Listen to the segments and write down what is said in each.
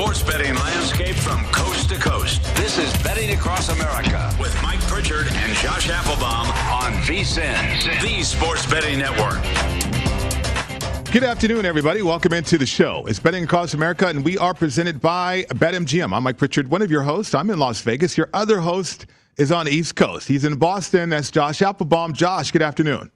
Sports betting landscape from coast to coast. This is Betting Across America with Mike Pritchard and Josh Applebaum on VSIN, the sports betting network. Good afternoon, everybody. Welcome into the show. It's Betting Across America, and we are presented by BetMGM. I'm Mike Pritchard, one of your hosts. I'm in Las Vegas. Your other host is on the East Coast. He's in Boston. That's Josh Applebaum. Josh, good afternoon.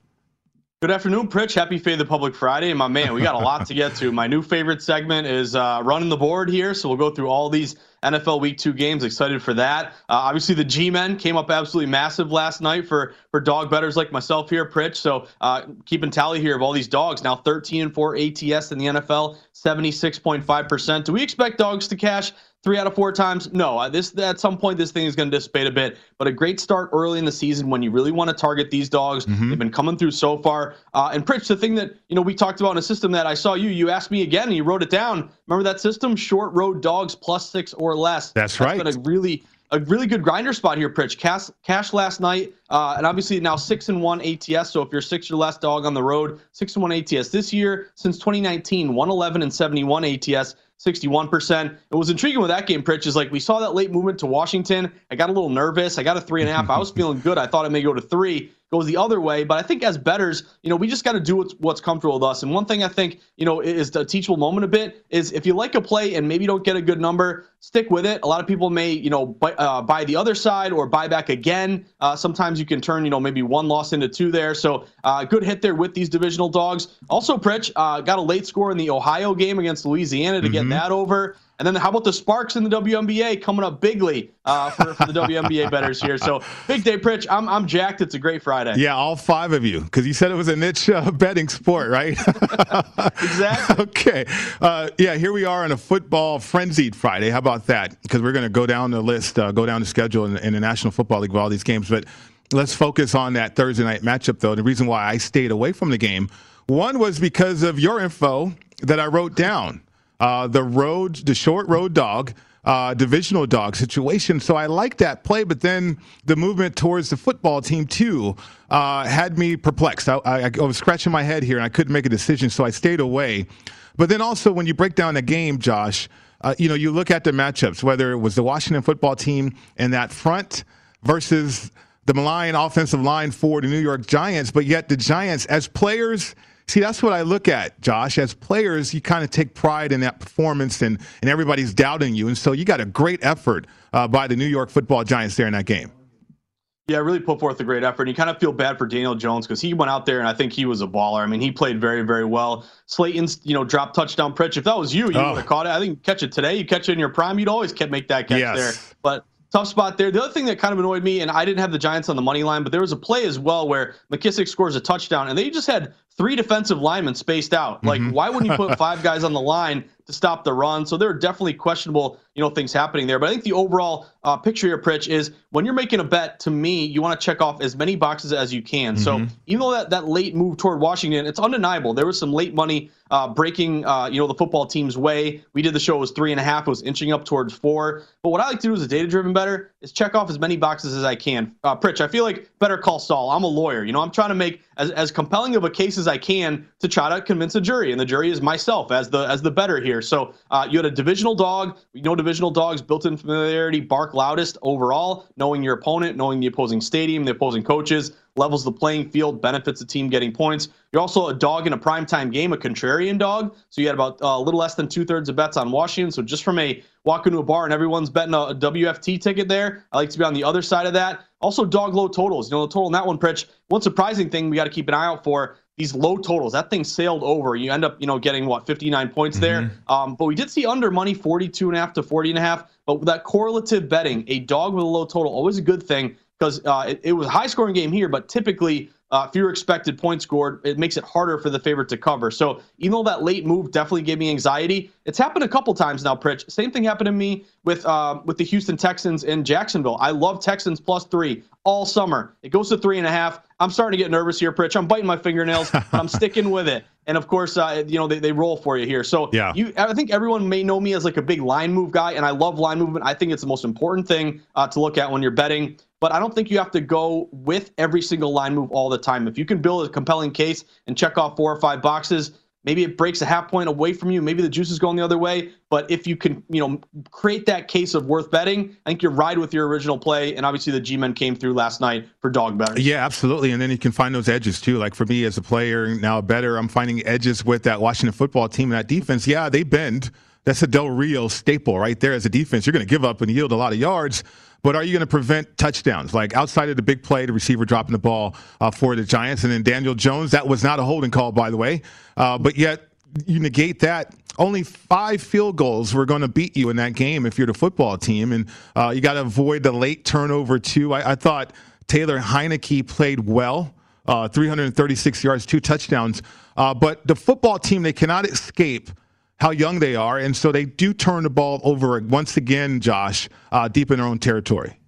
Good afternoon, Pritch. Happy Fade the Public Friday. And my man, we got a lot to get to. My new favorite segment is uh, running the board here. So we'll go through all these NFL Week Two games. Excited for that. Uh, obviously, the G-men came up absolutely massive last night for for dog betters like myself here, Pritch. So uh, keeping tally here of all these dogs. Now 13 and four ATS in the NFL, 76.5 percent. Do we expect dogs to cash? Three out of four times. No, this at some point this thing is going to dissipate a bit. But a great start early in the season when you really want to target these dogs. Mm-hmm. They've been coming through so far. Uh, and Pritch, the thing that you know we talked about in a system that I saw you, you asked me again, and you wrote it down. Remember that system? Short road dogs plus six or less. That's, That's right. Been a really a really good grinder spot here, Pritch. Cash, cash last night, uh, and obviously now six and one ATS. So if you're six or less dog on the road, six and one ATS this year since 2019, 111 and 71 ATS. 61%. It was intriguing with that game, Pritch, is like we saw that late movement to Washington. I got a little nervous. I got a three and a half. I was feeling good. I thought it may go to three goes the other way. But I think as betters, you know, we just got to do what's, what's comfortable with us. And one thing I think, you know, is a teachable moment a bit is if you like a play and maybe don't get a good number, stick with it. A lot of people may, you know, buy, uh, buy the other side or buy back again. Uh, sometimes you can turn, you know, maybe one loss into two there. So uh, good hit there with these divisional dogs. Also, Pritch uh, got a late score in the Ohio game against Louisiana to mm-hmm. get that over. And then how about the Sparks in the WNBA coming up bigly uh, for, for, the WNBA betters here? So big day, Pritch. I'm, I'm jacked. It's a great Friday. Yeah, all five of you, because you said it was a niche uh, betting sport, right? exactly. okay. Uh, yeah, here we are on a football frenzied Friday. How about that? Because we're going to go down the list, uh, go down the schedule in, in the National Football League with all these games. But let's focus on that Thursday night matchup, though. The reason why I stayed away from the game, one was because of your info that I wrote down uh, the road, the short road dog, uh, divisional dog situation. So I like that play, but then the movement towards the football team too uh, had me perplexed. I, I, I, was scratching my head here and I couldn't make a decision, so I stayed away. But then also when you break down the game, Josh, uh, you know you look at the matchups, whether it was the Washington football team and that front versus the malign offensive line for the New York Giants, but yet the Giants as players See, that's what I look at, Josh. As players, you kind of take pride in that performance, and, and everybody's doubting you. And so you got a great effort uh, by the New York football Giants there in that game. Yeah, really put forth a great effort. And you kind of feel bad for Daniel Jones because he went out there and I think he was a baller. I mean, he played very, very well. Slayton's, you know, drop touchdown pitch. If that was you, you oh. would have caught it. I think catch it today. You catch it in your prime, you'd always make that catch yes. there. But tough spot there. The other thing that kind of annoyed me, and I didn't have the Giants on the money line, but there was a play as well where McKissic scores a touchdown, and they just had three defensive linemen spaced out. Like, mm-hmm. why wouldn't you put five guys on the line to stop the run? So there are definitely questionable, you know, things happening there. But I think the overall uh, picture here, Pritch, is when you're making a bet, to me, you want to check off as many boxes as you can. Mm-hmm. So even though that, that late move toward Washington, it's undeniable. There was some late money uh, breaking, uh, you know, the football team's way. We did the show, it was three and a half. It was inching up towards four. But what I like to do as a data-driven better is check off as many boxes as I can. Uh, Pritch, I feel like better call Saul. I'm a lawyer. You know, I'm trying to make as, as compelling of a case as I can to try to convince a jury, and the jury is myself as the as the better here. So uh, you had a divisional dog. We know divisional dogs built-in familiarity bark loudest overall. Knowing your opponent, knowing the opposing stadium, the opposing coaches levels the playing field, benefits the team getting points. You're also a dog in a primetime game, a contrarian dog. So you had about uh, a little less than two thirds of bets on Washington. So just from a walk into a bar and everyone's betting a, a, WFT ticket there, I like to be on the other side of that. Also, dog low totals. You know, the total in that one, Pritch. One surprising thing we got to keep an eye out for these low totals. That thing sailed over. You end up, you know, getting what 59 points mm-hmm. there. Um, but we did see under money 42 and a half to 40 and a half. But that correlative betting, a dog with a low total, always a good thing because uh, it, it, was a high scoring game here, but typically uh, fewer expected points scored. It makes it harder for the favorite to cover. So even though that late move definitely gave me anxiety, it's happened a couple times now. Pritch, same thing happened to me with uh, with the Houston Texans in Jacksonville. I love Texans plus three all summer. It goes to three and a half. I'm starting to get nervous here, Pritch. I'm biting my fingernails, but I'm sticking with it. And of course, uh, you know they, they roll for you here. So yeah. you, I think everyone may know me as like a big line move guy, and I love line movement. I think it's the most important thing uh, to look at when you're betting but I don't think you have to go with every single line move all the time. If you can build a compelling case and check off four or five boxes, maybe it breaks a half point away from you. Maybe the juice is going the other way. But if you can, you know, create that case of worth betting, I think you ride with your original play. And obviously, the G-men came through last night for dog better. Yeah, absolutely. And then you can find those edges too. Like for me as a player now, better, I'm finding edges with that Washington football team and that defense. Yeah, they bend. That's a Del Rio staple right there as a defense. You're going to give up and yield a lot of yards, but are you going to prevent touchdowns? Like outside of the big play, the receiver dropping the ball uh, for the Giants, and then Daniel Jones, that was not a holding call, by the way. Uh, but yet you negate that. Only five field goals were going to beat you in that game if you're the football team, and uh, you got to avoid the late turnover too. I, I thought Taylor Heinicke played well. Uh, 336 yards, two touchdowns. Uh, but the football team, they cannot escape how young they are, and so they do turn the ball over once again, Josh, uh, deep in their own territory.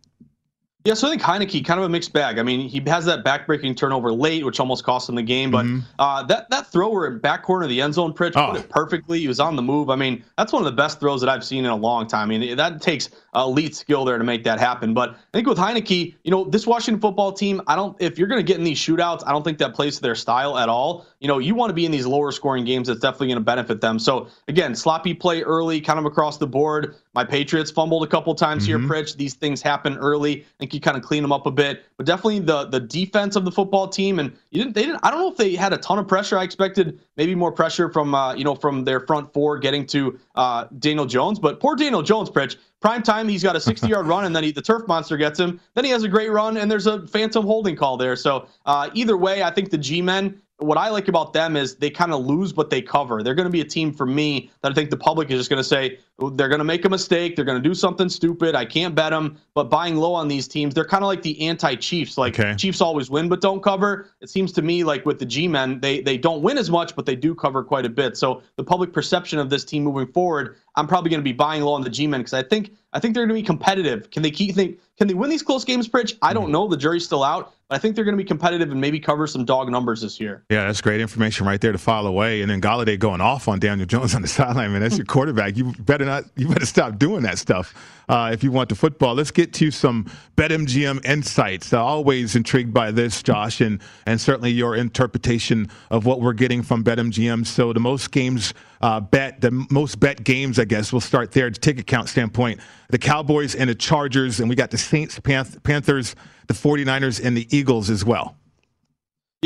Yeah, so I think Heinicke kind of a mixed bag. I mean, he has that backbreaking turnover late, which almost cost him the game. But mm-hmm. uh, that that thrower in back corner of the end zone, Pritch, oh. put it perfectly. He was on the move. I mean, that's one of the best throws that I've seen in a long time. I mean, that takes elite skill there to make that happen. But I think with Heinicke, you know, this Washington football team, I don't. If you're going to get in these shootouts, I don't think that plays to their style at all. You know, you want to be in these lower scoring games. That's definitely going to benefit them. So again, sloppy play early, kind of across the board. My Patriots fumbled a couple times mm-hmm. here, Pritch. These things happen early. I think you kind of clean them up a bit, but definitely the the defense of the football team. And you didn't, they didn't. I don't know if they had a ton of pressure. I expected maybe more pressure from uh, you know from their front four getting to uh, Daniel Jones, but poor Daniel Jones, Pritch. Prime time, he's got a 60 yard run, and then he, the turf monster gets him. Then he has a great run, and there's a phantom holding call there. So uh, either way, I think the G men what I like about them is they kind of lose, but they cover. They're going to be a team for me that I think the public is just going to say they're going to make a mistake. They're going to do something stupid. I can't bet them. But buying low on these teams, they're kind of like the anti-Chiefs. Like okay. Chiefs always win, but don't cover. It seems to me like with the G-men, they they don't win as much, but they do cover quite a bit. So the public perception of this team moving forward, I'm probably going to be buying low on the G-men because I think I think they're going to be competitive. Can they keep think? Can they win these close games, Pritch? I don't mm-hmm. know. The jury's still out. But I think they're going to be competitive and maybe cover some dog numbers this year. Yeah, that's great information right there to file away. And then Golladay going off on Daniel Jones on the sideline, man. That's your quarterback. You better not. You better stop doing that stuff uh, if you want the football. Let's get to some BetMGM insights. Uh, always intrigued by this, Josh, and and certainly your interpretation of what we're getting from BetMGM. So the most games uh, bet, the most bet games, I guess, we'll start there. To ticket count standpoint, the Cowboys and the Chargers, and we got the Saints, Panth- Panthers the 49ers and the Eagles as well.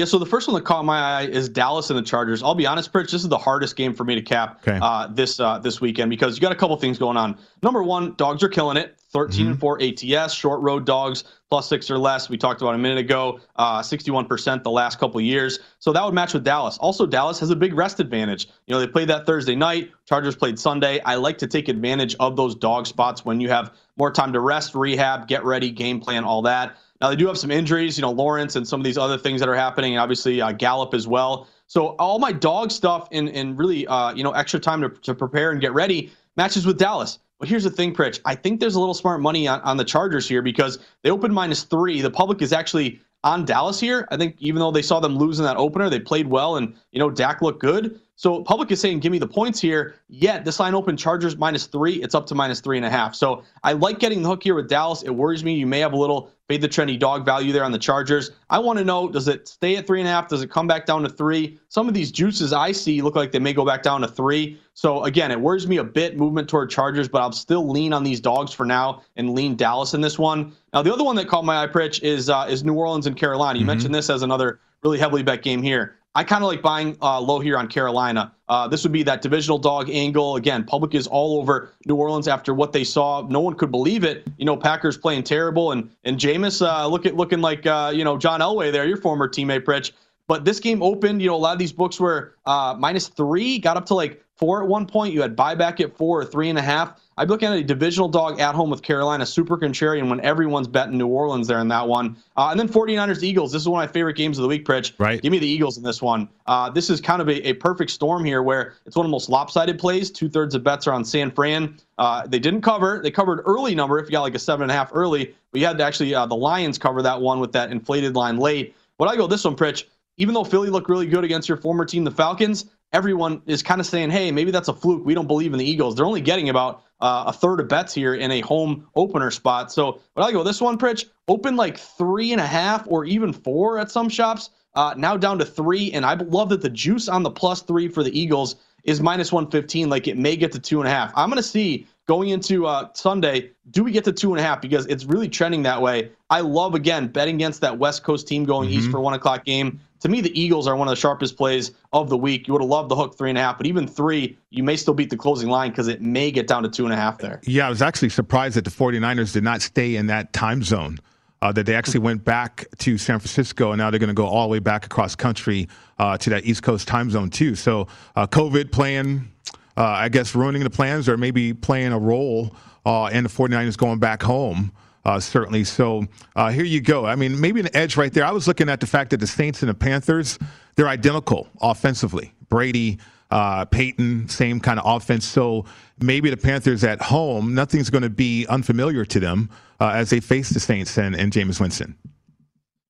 Yeah, so the first one that caught my eye is Dallas and the Chargers. I'll be honest, Pritch, this is the hardest game for me to cap okay. uh, this uh, this weekend because you got a couple things going on. Number one, dogs are killing it. 13 mm-hmm. and 4 ATS, short road dogs, plus six or less. We talked about a minute ago, uh, 61% the last couple years. So that would match with Dallas. Also, Dallas has a big rest advantage. You know, they played that Thursday night, Chargers played Sunday. I like to take advantage of those dog spots when you have more time to rest, rehab, get ready, game plan, all that. Now they do have some injuries, you know, Lawrence and some of these other things that are happening, and obviously uh, Gallup as well. So all my dog stuff and and really uh, you know extra time to, to prepare and get ready matches with Dallas. But here's the thing, Pritch. I think there's a little smart money on, on the Chargers here because they opened minus three. The public is actually on Dallas here. I think even though they saw them lose in that opener, they played well and you know Dak looked good. So public is saying, give me the points here. Yet this line open Chargers minus three. It's up to minus three and a half. So I like getting the hook here with Dallas. It worries me. You may have a little fade the trendy dog value there on the Chargers. I want to know, does it stay at three and a half? Does it come back down to three? Some of these juices I see look like they may go back down to three. So again, it worries me a bit movement toward Chargers, but I'll still lean on these dogs for now and lean Dallas in this one. Now the other one that caught my eye, Pritch, is uh, is New Orleans and Carolina. You mm-hmm. mentioned this as another really heavily bet game here. I kind of like buying uh, low here on Carolina. Uh, this would be that divisional dog angle. Again, public is all over New Orleans after what they saw. No one could believe it. You know, Packers playing terrible, and and Jameis uh, look at looking like uh, you know John Elway there, your former teammate, Pritch. But this game opened. You know, a lot of these books were uh, minus three, got up to like four at one point. You had buyback at four or three and a half. I'm looking at a divisional dog at home with Carolina, super contrarian when everyone's betting New Orleans there in that one. Uh, and then 49ers Eagles. This is one of my favorite games of the week, Pritch. Right. Give me the Eagles in this one. Uh, this is kind of a, a, perfect storm here where it's one of the most lopsided plays. Two thirds of bets are on San Fran. Uh, they didn't cover. They covered early number if you got like a seven and a half early. But you had to actually, uh, the Lions cover that one with that inflated line late. But I go this one, Pritch. Even though Philly looked really good against your former team, the Falcons, everyone is kind of saying, hey, maybe that's a fluke. We don't believe in the Eagles. They're only getting about uh, a third of bets here in a home opener spot. So, but I'll go this one, Pritch, open like three and a half or even four at some shops. Uh, now down to three. And I love that the juice on the plus three for the Eagles is minus 115. Like it may get to two and a half. I'm going to see going into uh, Sunday, do we get to two and a half? Because it's really trending that way. I love, again, betting against that West Coast team going mm-hmm. east for one o'clock game to me, the Eagles are one of the sharpest plays of the week. You would have loved the hook three and a half, but even three, you may still beat the closing line because it may get down to two and a half there. Yeah, I was actually surprised that the 49ers did not stay in that time zone. Uh, that they actually went back to San Francisco, and now they're going to go all the way back across country uh, to that East Coast time zone too. So uh, COVID playing, uh, I guess, ruining the plans, or maybe playing a role uh, in the 49ers going back home uh, certainly. So uh, here you go. I mean, maybe an edge right there. I was looking at the fact that the Saints and the Panthers, they're identical offensively. Brady, uh, Peyton, same kind of offense. So maybe the Panthers at home, nothing's going to be unfamiliar to them uh, as they face the Saints and, and Winston.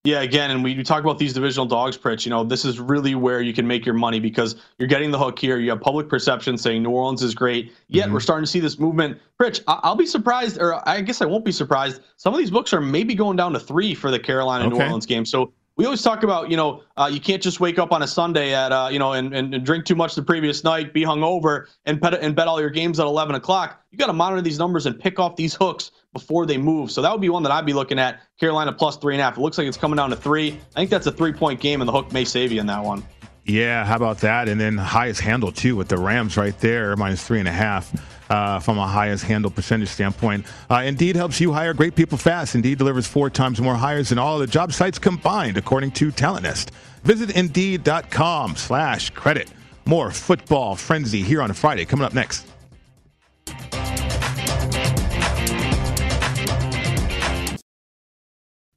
Yeah, again, and we talk about these divisional dogs, Pritch. You know, this is really where you can make your money because you're getting the hook here. You have public perception saying New Orleans is great. Yet mm-hmm. we're starting to see this movement. Pritch, I- will be surprised, or I guess I won't be surprised. Some of these books are maybe going down to three for the Carolina okay. New Orleans game. So we always talk about, you know, uh, you can't just wake up on a Sunday at, uh, you know, and, and, and, drink too much the previous night, be hungover, and bet, and bet all your games at 11 o'clock. You got to monitor these numbers and pick off these hooks before they move. So that would be one that I'd be looking at. Carolina plus three and a half. It looks like it's coming down to three. I think that's a three point game, and the hook may save you in that one. Yeah, how about that? And then highest handle too with the Rams right there, minus three and a half. Uh, from a highest handle percentage standpoint. Uh, Indeed helps you hire great people fast. Indeed delivers four times more hires than all the job sites combined, according to Talent Nest. Visit Indeed.com slash credit. More football frenzy here on Friday coming up next.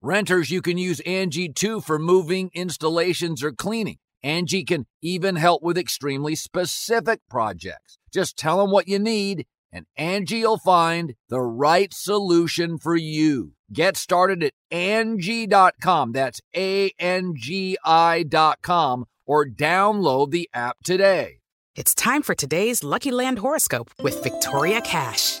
Renters, you can use Angi too for moving, installations, or cleaning. Angi can even help with extremely specific projects. Just tell them what you need and Angi will find the right solution for you. Get started at Angi.com. That's A-N-G-I.com or download the app today. It's time for today's Lucky Land horoscope with Victoria Cash.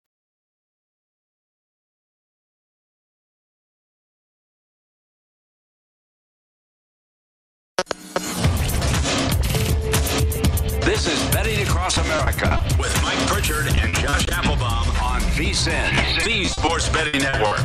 Across America with Mike Pritchard and Josh Applebaum on VSIN, the Sports Betting Network.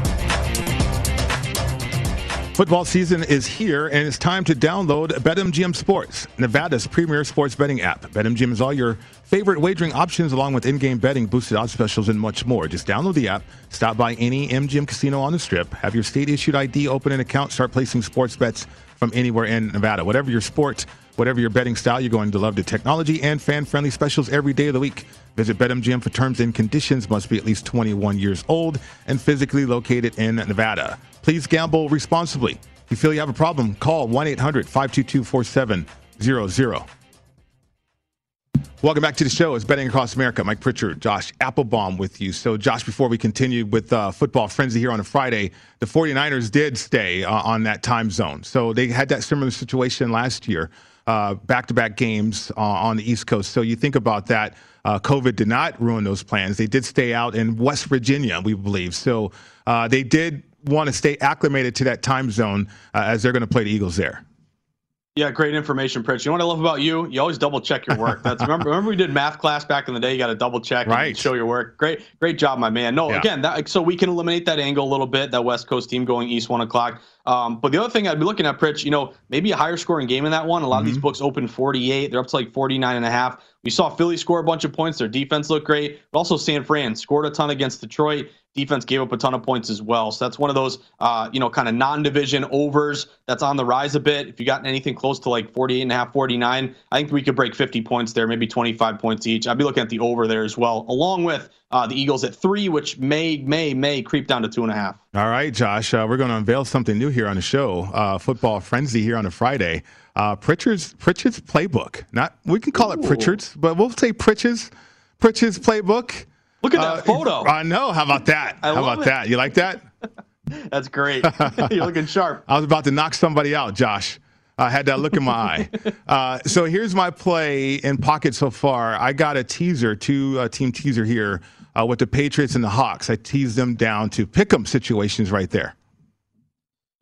Football season is here, and it's time to download BetMGM Sports, Nevada's premier sports betting app. BetMGM is all your favorite wagering options, along with in-game betting, boosted odds specials, and much more. Just download the app, stop by any MGM casino on the Strip, have your state-issued ID, open an account, start placing sports bets from anywhere in Nevada. Whatever your sport, whatever your betting style, you're going to love the technology and fan-friendly specials every day of the week. Visit BetMGM for terms and conditions. Must be at least 21 years old and physically located in Nevada. Please gamble responsibly. If you feel you have a problem, call 1-800-522-4700. Welcome back to the show. It's Betting Across America. Mike Pritchard, Josh Applebaum with you. So, Josh, before we continue with uh, football frenzy here on a Friday, the 49ers did stay uh, on that time zone. So they had that similar situation last year, back to back games uh, on the East Coast. So you think about that. Uh, COVID did not ruin those plans. They did stay out in West Virginia, we believe. So uh, they did want to stay acclimated to that time zone uh, as they're going to play the Eagles there. Yeah, great information, Pritch. You know what I love about you? You always double check your work. That's remember, remember we did math class back in the day. You got to double check right. and show your work. Great, great job, my man. No, Yeah. again, that, so we can eliminate that angle a little bit. That West Coast team going east one o'clock. Um, but the other thing I'd be looking at, Pritch, you know, maybe a higher scoring game in that one. A lot of these books open 48. They're up to like 49 and a half. We saw Philly score a bunch of points. Their defense looked great, but also San Fran scored a ton against Detroit. Defense gave up a ton of points as well. So that's one of those, uh, you know, kind of non-division overs that's on the rise a bit. If you got anything close to like 48 and a half, 49, I think we could break 50 points there, maybe 25 points each. I'd be looking at the over there as well, along with uh, the Eagles at three, which may, may, may creep down to two and a half. All right, Josh, uh, we're going to unveil something new here on the show. Uh, football frenzy here on a Friday. Uh, Pritchard's Pritchard's playbook. Not we can call it Pritchard's, but we'll say Pritchard's Pritchard's playbook. Look at that photo. I know. How about that? I How about it. that? You like that? That's great. You're looking sharp. I was about to knock somebody out, Josh. I had that look in my eye. Uh, so here's my play in pocket so far. I got a teaser, two uh, team teaser here uh, with the Patriots and the Hawks. I teased them down to pick 'em situations right there.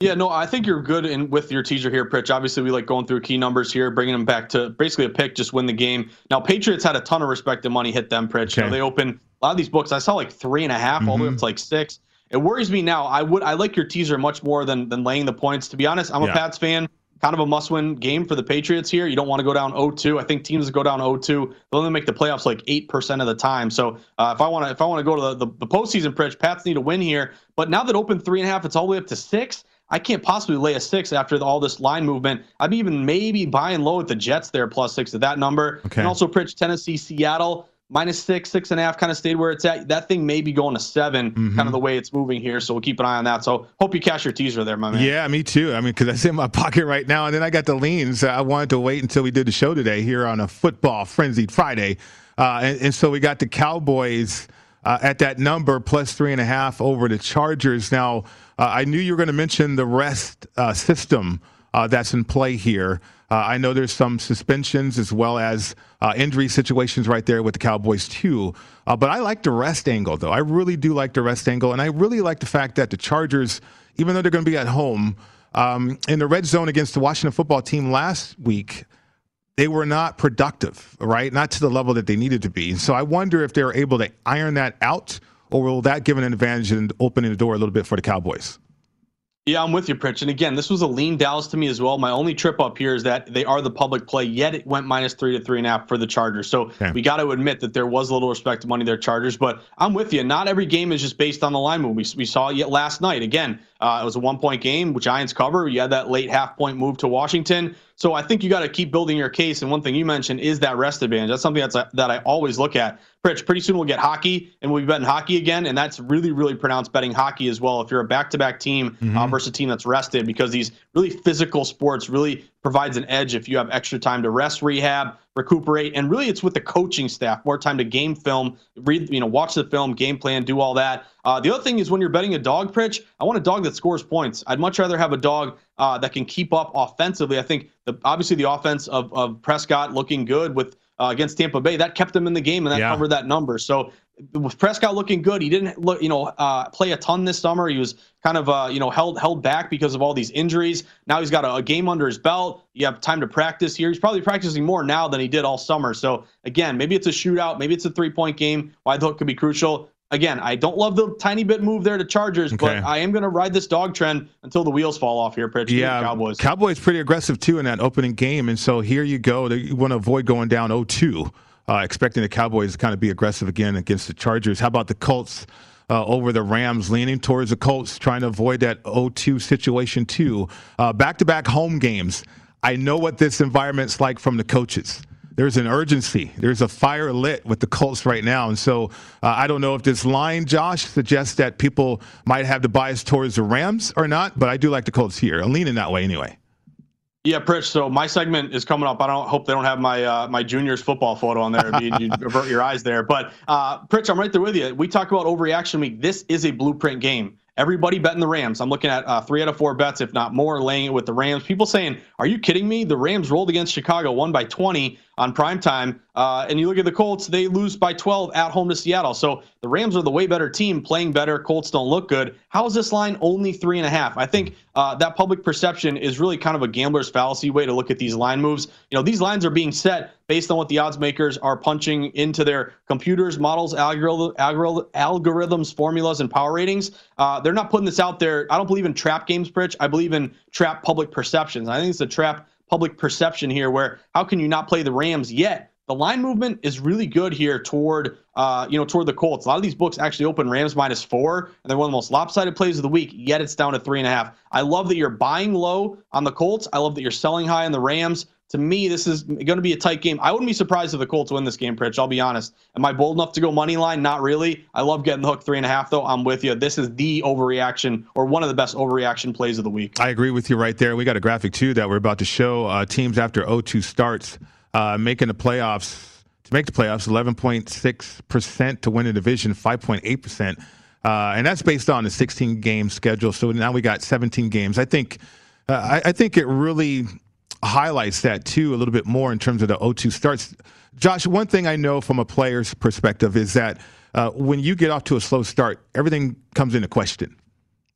Yeah, no, I think you're good in with your teaser here, Pritch. Obviously, we like going through key numbers here, bringing them back to basically a pick, just win the game. Now, Patriots had a ton of respect and money hit them, Pritch. You know, they opened a lot of these books. I saw like three and a half, all the way up to like six. It worries me now. I would I like your teaser much more than than laying the points. To be honest, I'm a Yeah. Pats fan. kind of a must-win game for the Patriots here. You don't want to go down 0-2. I think teams that go down 0-2, they'll only make the playoffs like eight percent of the time. So uh, if I want to, if I want to go to the, the, the postseason, Pritch, Pats need to win here. But now that open three and a half, it's all the way up to six. I can't possibly lay a six after all this line movement. I'd be even maybe buying low at the Jets there, plus six at that number. Okay. And also, Pritch Tennessee, Seattle minus six, six and a half kind of stayed where it's at. That thing may be going to 7 Mm-hmm. kind of the way it's moving here. So we'll keep an eye on that. So hope you cash your teaser there, my man. Yeah, me too. I mean, because that's in my pocket right now. And then I got the leans. I wanted to wait until we did the show today here on a football frenzied Friday. Uh, and, and so we got the Cowboys uh, at that number plus three and a half over the Chargers. Now, uh, I knew you were going to mention the rest uh, system uh, that's in play here. Uh, I know there's some suspensions as well as uh, injury situations right there with the Cowboys too. Uh, but I like the rest angle though. I really do like the rest angle, and I really like the fact that the Chargers, even though they're going to be at home um, in the red zone against the Washington football team last week, they were not productive, right? Not to the level that they needed to be. So I wonder if they're able to iron that out, or will that give an advantage and opening the door a little bit for the Cowboys? Yeah, I'm with you, Pritch. And again, this was a lean Dallas to me as well. My only trip up here is that they are the public play, yet it went minus three to three and a half for the Chargers. So Okay. we got to admit that there was a little respect to money there, Chargers. But I'm with you. Not every game is just based on the line move. We, we saw it yet last night. Again, uh, it was a one point game, Giants cover. You had that late half point move to Washington. So I think you got to keep building your case. And one thing you mentioned is that rest advantage. That's something that's that I always look at. Pritch, pretty soon we'll get hockey and we'll be betting hockey again. And that's really, really pronounced betting hockey as well. If you're a back to back team uh, versus a team that's rested, because these really physical sports really provides an edge if you have extra time to rest, rehab, recuperate, and really it's with the coaching staff more time to game film, read, you know, watch the film, game plan, do all that. Uh, the other thing is when you're betting a dog, Pritch, I want a dog that scores points. I'd much rather have a dog uh, that can keep up offensively. I think the obviously the offense of, of Prescott looking good with uh, against Tampa Bay that kept them in the game and that Yeah. covered that number. So with Prescott looking good, he didn't look, you know, uh, play a ton this summer. He was kind of, uh, you know, held held back because of all these injuries. Now he's got a, a game under his belt. You have time to practice here. He's probably practicing more now than he did all summer. So again, maybe it's a shootout, maybe it's a three point game. Wide hook could be crucial. Again, I don't love the tiny bit move there to Chargers, but I am going to ride this dog trend until the wheels fall off here. Pritch, Give me the Yeah, Cowboys. Cowboys pretty aggressive too in that opening game, and so here you go. You want to avoid going down 0-2, uh, expecting the Cowboys to kind of be aggressive again against the Chargers. How about the Colts uh, over the Rams, leaning towards the Colts, trying to avoid that 0-2 situation too. Uh, back-to-back home games. I know what this environment's like from the coaches. There's an urgency. There's a fire lit with the Colts right now. And so uh, I don't know if this line, Josh, suggests that people might have the bias towards the Rams or not, but I do like the Colts here. I'm leaning that way anyway. Yeah, Pritch. So my segment is coming up. I don't hope they don't have my uh, my juniors football photo on there. You, you avert your eyes there. But uh, Pritch, I'm right there with you. We talk about overreaction week. This is a blueprint game. Everybody betting the Rams. I'm looking at uh, three out of four bets, if not more, laying it with the Rams. People saying, "Are you kidding me?" The Rams rolled against Chicago, won by 20 on prime time. Uh, and you look at the Colts; they lose by 12 at home to Seattle. So the Rams are the way better team, playing better. Colts don't look good. How is this line only three and a half? I think uh, that public perception is really kind of a gambler's fallacy way to look at these line moves. You know, these lines are being set based on what the odds makers are punching into their computers, models, algorith- algorith- algorithms, formulas, and power ratings. Uh, they're not putting this out there. I don't believe in trap games, Pritch. I believe in trap public perceptions. I think it's a trap public perception here where how can you not play the Rams yet? The line movement is really good here toward, uh, you know, toward the Colts. A lot of these books actually open Rams minus four, and they're one of the most lopsided plays of the week. Yet it's down to three and a half. I love that you're buying low on the Colts. I love that you're selling high on the Rams. To me, this is going to be a tight game. I wouldn't be surprised if the Colts win this game, Pritch. I'll be honest. Am I bold enough to go money line? Not really. I love getting the hook three and a half, though. I'm with you. This is the overreaction or one of the best overreaction plays of the week. I agree with you right there. We got a graphic too that we're about to show. Uh, teams after 0-2 starts uh, making the playoffs to make the playoffs, 11.6% to win the division, 5.8%. Uh, and that's based on the 16 game schedule. So now we got 17 games. I think, uh, I, I think it really highlights that too a little bit more in terms of the 0-2 starts. Josh, one thing I know from a player's perspective is that uh, when you get off to a slow start, everything comes into question.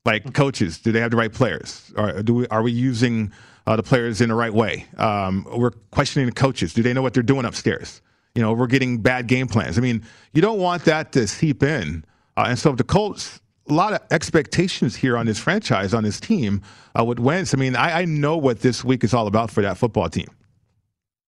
Like coaches do they have the right players? Or do we are we using uh, the players in the right way? Um, we're questioning the coaches. Do they know what they're doing upstairs? You know we're getting bad game plans. I mean you don't want that to seep in. Uh, and so if the colts a lot of expectations here on this franchise, on this team uh, with Wentz. I mean, I, I know what this week is all about for that football team.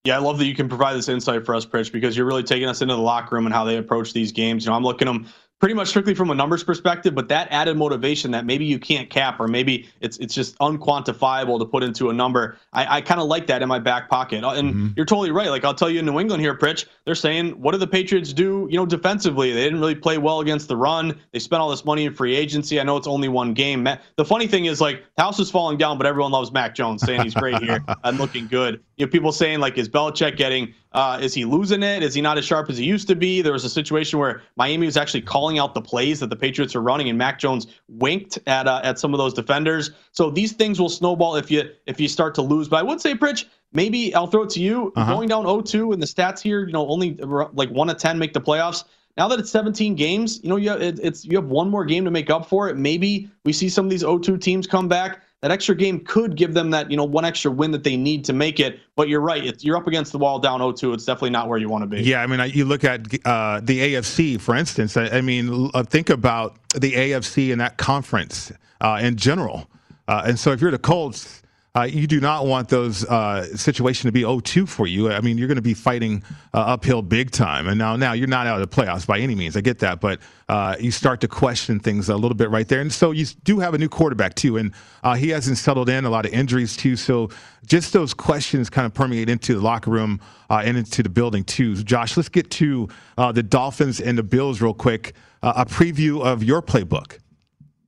Yeah, I love that you can provide this insight for us, Pritch, because you're really taking us into the locker room and how they approach these games. You know, I'm looking them pretty much strictly from a numbers perspective, but that added motivation that maybe you can't cap or maybe it's it's just unquantifiable to put into a number. I, I kind of like that in my back pocket. And mm-hmm. you're totally right. Like I'll tell you in New England here, Pritch, they're saying, what do the Patriots do, you know, defensively? They didn't really play well against the run. They spent all this money in free agency. I know it's only one game. The funny thing is like the house is falling down, but everyone loves Mac Jones saying he's great here and looking good. You know, people saying like, is Belichick getting uh, is he losing it? Is he not as sharp as he used to be? There was a situation where Miami was actually calling out the plays that the Patriots are running, and Mac Jones winked at uh, at some of those defenders. So these things will snowball if you if you start to lose. But I would say, Pritch, maybe I'll throw it to you. Uh-huh. Going down 0-2 and the stats here, you know, only like one of ten make the playoffs. Now that it's 17 games, you know, you have, it's you have one more game to make up for it. Maybe we see some of these 0-2 teams come back that extra game could give them that you know one extra win that they need to make it. But you're right, you're up against the wall down 0-2. It's definitely not where you want to be. Yeah, I mean, you look at uh, the AFC for instance. I, I, mean, uh, think about the AFC and that conference uh, in general. Uh, and so if you're the Colts uh, you do not want those uh, situation to be 0-2 for you. I mean, you're going to be fighting uh, uphill big time. And now, now you're not out of the playoffs by any means. I get that, but uh, you start to question things a little bit right there. And so you do have a new quarterback too, and uh, he hasn't settled in. A lot of injuries too. So just those questions kind of permeate into the locker room uh, and into the building too. Josh, let's get to the Dolphins and the Bills real quick. a preview of your playbook.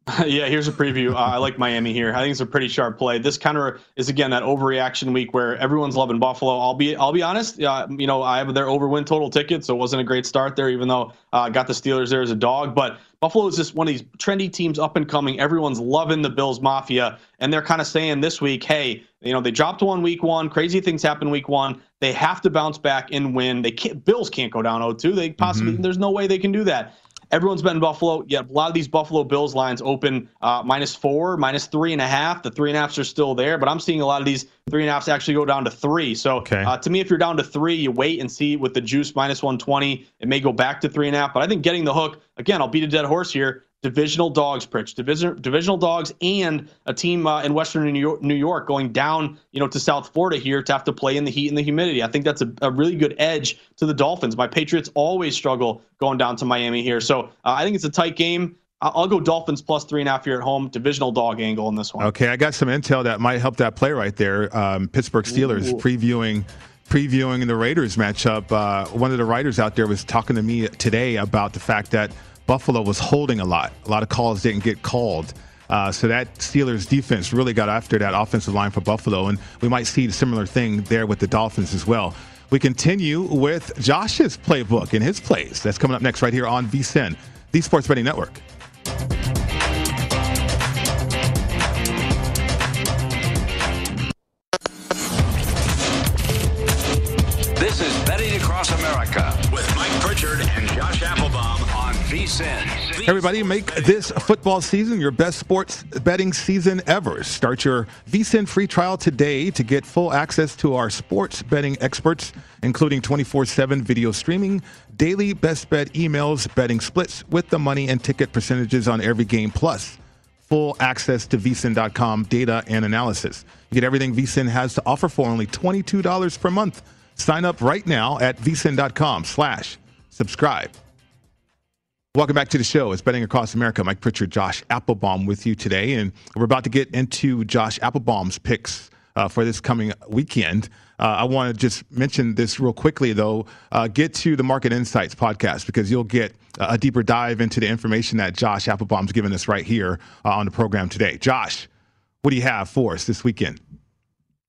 yeah, here's a preview. Uh, I like Miami here. I think it's a pretty sharp play. This kind of is again that overreaction week where everyone's loving Buffalo. I'll be I'll be honest. Uh, you know, I have their overwin total ticket, so it wasn't a great start there. Even though I uh, got the Steelers there as a dog, but Buffalo is just one of these trendy teams up and coming. Everyone's loving the Bills Mafia, and they're kind of saying this week, hey, you know, they dropped one week one. Crazy things happen week one. They have to bounce back and win. They can't. Bills can't go down 0-2. They possibly. Mm-hmm. There's no way they can do that. Everyone's betting Buffalo. Yeah, a lot of these Buffalo Bills lines open uh, minus four, minus three and a half. The three and a halfs are still there, but I'm seeing a lot of these three and a halfs actually go down to three. So okay. uh, to me, if you're down to three, you wait and see with the juice minus 120. It may go back to three and a half, but I think getting the hook again. I'll beat a dead horse here divisional dogs, Pritch, division, divisional dogs, and a team uh, in Western New York, New York going down, you know, to South Florida here to have to play in the heat and the humidity. I think that's a, a really good edge to the Dolphins. My Patriots always struggle going down to Miami here, so uh, I think it's a tight game. I'll go Dolphins plus three and a half here at home. Divisional dog angle in this one. Okay, I got some intel that might help that play right there. Um, Pittsburgh Steelers Ooh. previewing previewing the Raiders matchup. Uh, one of the writers out there was talking to me today about the fact that Buffalo was holding a lot. A lot of calls didn't get called. Uh, so that Steelers defense really got after that offensive line for Buffalo, and we might see a similar thing there with the Dolphins as well. We continue with Josh's playbook and his plays. That's coming up next right here on VSIN, the Sports Betting Network. Everybody, make this football season your best sports betting season ever. Start your VSIN free trial today to get full access to our sports betting experts, including 24 7 video streaming, daily best bet emails, betting splits with the money and ticket percentages on every game, plus full access to vsin.com data and analysis. You get everything vsin has to offer for only $22 per month. Sign up right now at vsin.com slash subscribe. Welcome back to the show. It's Betting Across America. Mike Pritchard, Josh Applebaum with you today. And we're about to get into Josh Applebaum's picks uh, for this coming weekend. Uh, I want to just mention this real quickly, though. Uh, get to the Market Insights podcast because you'll get a deeper dive into the information that Josh Applebaum's given us right here uh, on the program today. Josh, what do you have for us this weekend?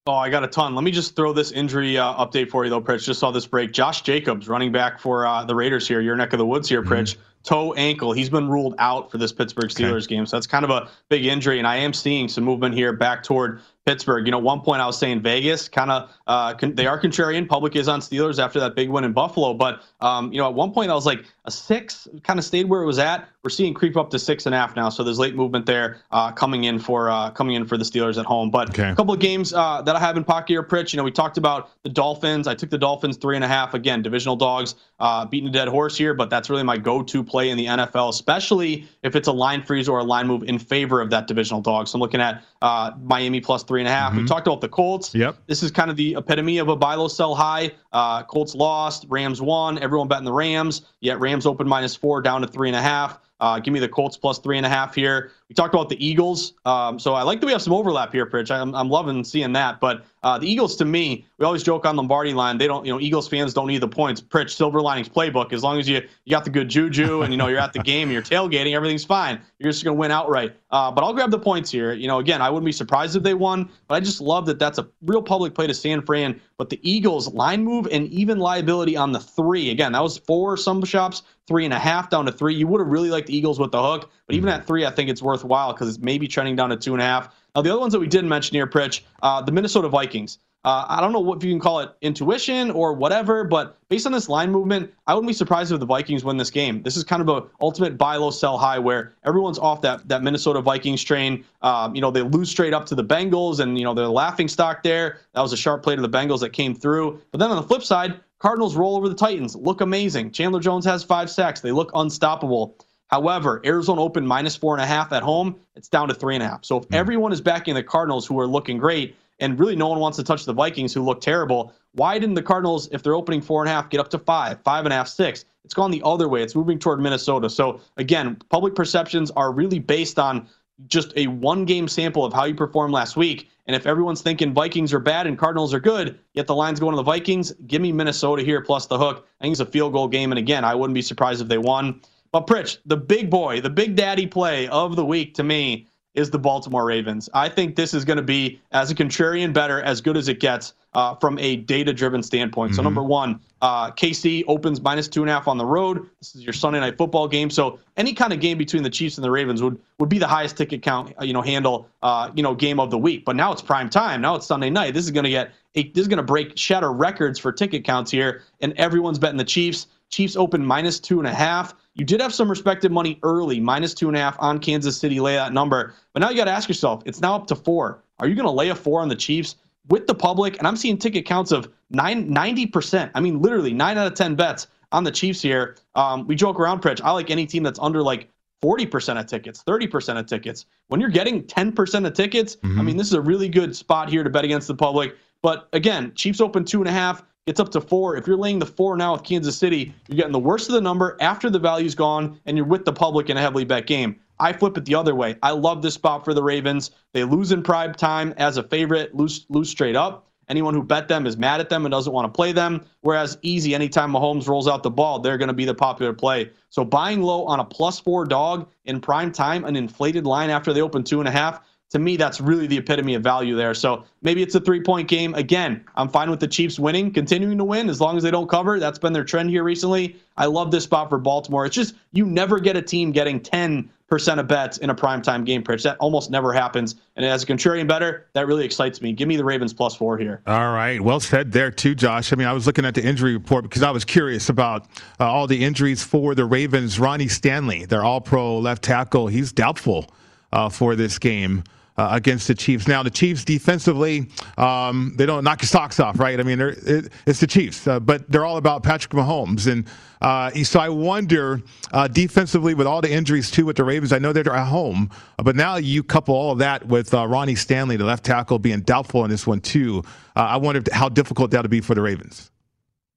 Oh, I got a ton. Let me just throw this injury uh, update for you, though, Pritch. Just saw this break. Josh Jacobs, running back for uh, the Raiders here, your neck of the woods here, mm-hmm. Pritch toe ankle. He's been ruled out for this Pittsburgh Steelers okay. game. So that's kind of a big injury. And I am seeing some movement here back toward Pittsburgh. You know, one point I was saying Vegas kind of uh, con- they are contrarian. Public is on Steelers after that big win in Buffalo, but um, you know, at one point I was like a six, kind of stayed where it was at. We're seeing creep up to six and a half now, so there's late movement there uh, coming in for uh, coming in for the Steelers at home. But okay. a couple of games uh, that I have in pocket here, Pritch. You know, we talked about the Dolphins. I took the Dolphins three and a half again, divisional dogs, uh, beating a dead horse here, but that's really my go-to play in the NFL, especially if it's a line freeze or a line move in favor of that divisional dog. So I'm looking at uh, Miami plus three and a half. Mm-hmm. We talked about the Colts. Yep. This is kind of the epitome of a buy low, sell high. Uh, Colts lost, Rams won. Everyone betting the Rams. Yet Rams open minus four down to three and a half. Uh, give me the Colts plus three and a half here. We talked about the Eagles. Um, so I like that we have some overlap here, Pritch. I'm, I'm loving seeing that. But uh, the Eagles, to me, we always joke on Lombardi line. They don't, you know, Eagles fans don't need the points. Pritch, Silver Linings playbook. As long as you you got the good juju and you know you're at the game you're tailgating, everything's fine. You're just gonna win outright. Uh, but I'll grab the points here. You know, again, I wouldn't be surprised if they won, but I just love that that's a real public play to San Fran. But the Eagles line move and even liability on the three. Again, that was four some shops, three and a half down to three. You would have really liked the Eagles with the hook, but even at three, I think it's worthwhile because it's maybe trending down to two and a half. Now, the other ones that we didn't mention here, Pritch, uh, the Minnesota Vikings. Uh, I don't know what, if you can call it intuition or whatever, but based on this line movement, I wouldn't be surprised if the Vikings win this game. This is kind of a ultimate buy low, sell high, where everyone's off that that Minnesota Vikings train. Um, you know, they lose straight up to the Bengals, and you know they're laughing stock there. That was a sharp play to the Bengals that came through. But then on the flip side, Cardinals roll over the Titans, look amazing. Chandler Jones has five sacks. They look unstoppable. However, Arizona opened minus four and a half at home. It's down to three and a half. So if hmm. everyone is backing the Cardinals, who are looking great, and really no one wants to touch the Vikings, who look terrible, why didn't the Cardinals, if they're opening four and a half, get up to five, five and a half, six? It's gone the other way. It's moving toward Minnesota. So again, public perceptions are really based on just a one game sample of how you performed last week. And if everyone's thinking Vikings are bad and Cardinals are good, yet the line's going to the Vikings, give me Minnesota here plus the hook. I think it's a field goal game. And again, I wouldn't be surprised if they won. But Pritch, the big boy, the big daddy play of the week to me is the Baltimore Ravens. I think this is going to be, as a contrarian better, as good as it gets uh, from a data driven standpoint. Mm-hmm. So, number one, uh, KC opens minus two and a half on the road. This is your Sunday night football game. So, any kind of game between the Chiefs and the Ravens would, would be the highest ticket count, you know, handle, uh, you know, game of the week. But now it's prime time. Now it's Sunday night. This is going to get, a, this is going to break, shatter records for ticket counts here. And everyone's betting the Chiefs. Chiefs open minus two and a half. You did have some respected money early, minus two and a half on Kansas City, lay that number. But now you got to ask yourself, it's now up to four. Are you going to lay a four on the Chiefs with the public? And I'm seeing ticket counts of nine, 90%. I mean, literally nine out of 10 bets on the Chiefs here. Um, we joke around, Pritch. I like any team that's under like 40% of tickets, 30% of tickets. When you're getting 10% of tickets, mm-hmm. I mean, this is a really good spot here to bet against the public. But again, Chiefs open two and a half. It's up to four. If you're laying the four now with Kansas City, you're getting the worst of the number after the value's gone, and you're with the public in a heavily bet game. I flip it the other way. I love this spot for the Ravens. They lose in prime time as a favorite, lose lose straight up. Anyone who bet them is mad at them and doesn't want to play them. Whereas KC, anytime Mahomes rolls out the ball, they're going to be the popular play. So buying low on a plus four dog in prime time, an inflated line after they open two and a half, to me, that's really the epitome of value there. So maybe it's a three point game. Again, I'm fine with the Chiefs winning, continuing to win as long as they don't cover. That's been their trend here recently. I love this spot for Baltimore. It's just you never get a team getting 10% of bets in a primetime game Pritch. That almost never happens. And as a contrarian better, that really excites me. Give me the Ravens plus four here. All right. Well said there, too, Josh. I mean, I was looking at the injury report because I was curious about uh, all the injuries for the Ravens. Ronnie Stanley, their all pro left tackle, he's doubtful uh, for this game uh, against the Chiefs. Now, the Chiefs defensively, um, they don't knock your socks off, right? I mean, it, it's the Chiefs, uh, but they're all about Patrick Mahomes. And uh, so I wonder uh, defensively with all the injuries too with the Ravens. I know they're at home, but now you couple all of that with uh, Ronnie Stanley, the left tackle, being doubtful in this one too. I wonder how difficult that'll be for the Ravens.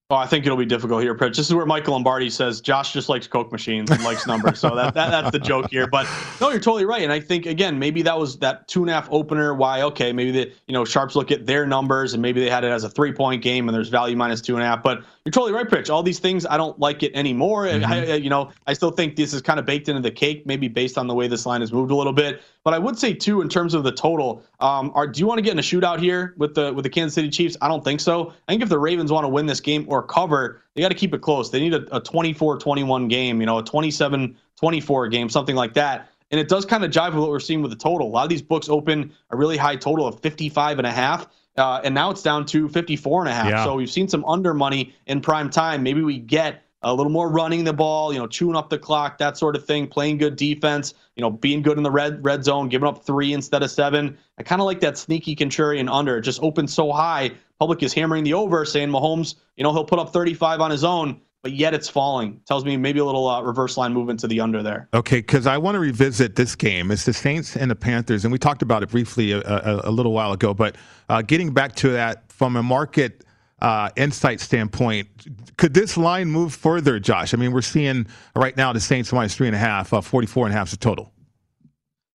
Oh, I think it'll be difficult here, Pritch. This is where Michael Lombardi says Josh just likes Coke machines and likes numbers. So that, that that's the joke here. But no, you're totally right. And I think again, maybe that was that two and a half opener. Why? Okay, maybe the you know sharps look at their numbers and maybe they had it as a three point game and there's value minus two and a half. But you're totally right, Pritch. All these things, I don't like it anymore. Mm-hmm. I, you know, I still think this is kind of baked into the cake, maybe based on the way this line has moved a little bit. But I would say too, in terms of the total, um, are do you want to get in a shootout here with the with the Kansas City Chiefs? I don't think so. I think if the Ravens want to win this game or cover, they got to keep it close. They need a, a 24-21 game, you know, a 27-24 game, something like that. And it does kind of jive with what we're seeing with the total. A lot of these books open a really high total of 55 and a half. Uh, and now it's down to 54 and a half. Yeah. So we've seen some under money in prime time. Maybe we get a little more running the ball, you know, chewing up the clock, that sort of thing, playing good defense, you know, being good in the red red zone, giving up three instead of seven. I kind of like that sneaky contrarian under. It just opens so high. Public is hammering the over, saying Mahomes, you know, he'll put up 35 on his own. but yet it's falling. Tells me maybe a little uh, reverse line movement to the under there. Okay, because I want to revisit this game. It's the Saints and the Panthers, and we talked about it briefly a, a, a little while ago. But uh, getting back to that from a market uh, insight standpoint, could this line move further, Josh? I mean, we're seeing right now the Saints minus three and a half, uh, 44 and a half is the total.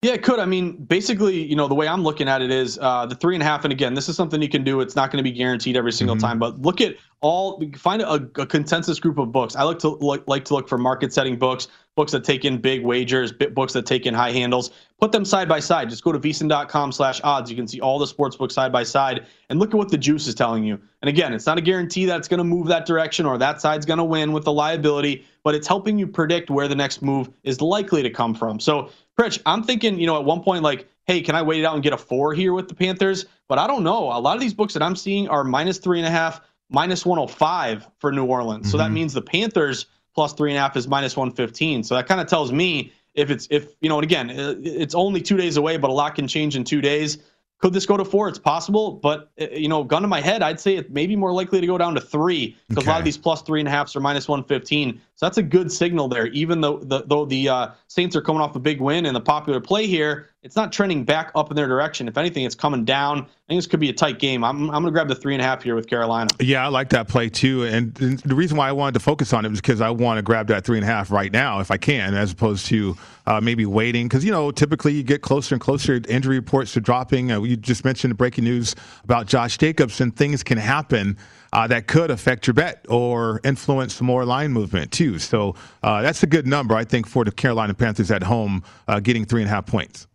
Yeah, it could. I mean, basically, you know, the way I'm looking at it is uh, the three and a half. And again, this is something you can do. It's not going to be guaranteed every single mm-hmm. time, but look at all. Find a, a, consensus group of books. I like to look, like to look for market setting books, books that take in big wagers, books that take in high handles. Put them side by side. Just go to vsin.com/odds. You can see all the sports books side by side and look at what the juice is telling you. And again, it's not a guarantee that it's going to move that direction or that side's going to win with the liability, but it's helping you predict where the next move is likely to come from. So Pritch, I'm thinking, you know, at one point, like, hey, can I wait it out and get a four here with the Panthers? But I don't know. A lot of these books that I'm seeing are minus three and a half, minus 105 for New Orleans. Mm-hmm. So that mm-hmm. means the Panthers plus three and a half is minus 115. So that kind of tells me if it's, if, you know, and again, it's only two days away, but a lot can change in two days. Could this go to four? It's possible, but uh, you know, gun to my head, I'd say it may be more likely to go down to three because okay. a lot of these plus three and a halfs are minus one fifteen. So that's a good signal there. Even though the, though the uh, Saints are coming off a big win and the popular play here, it's not trending back up in their direction. If anything, it's coming down. I think this could be a tight game. I'm, I'm going to grab the three and a half here with Carolina. Yeah, I like that play too. And the reason why I wanted to focus on it was because I want to grab that three and a half right now if I can, as opposed to uh, maybe waiting. Because, you know, typically you get closer and closer, injury reports are dropping. Uh, you just mentioned the breaking news about Josh Jacobs, and things can happen uh, that could affect your bet or influence more line movement too. So uh, that's a good number, I think, for the Carolina Panthers at home, uh, getting three and a half points.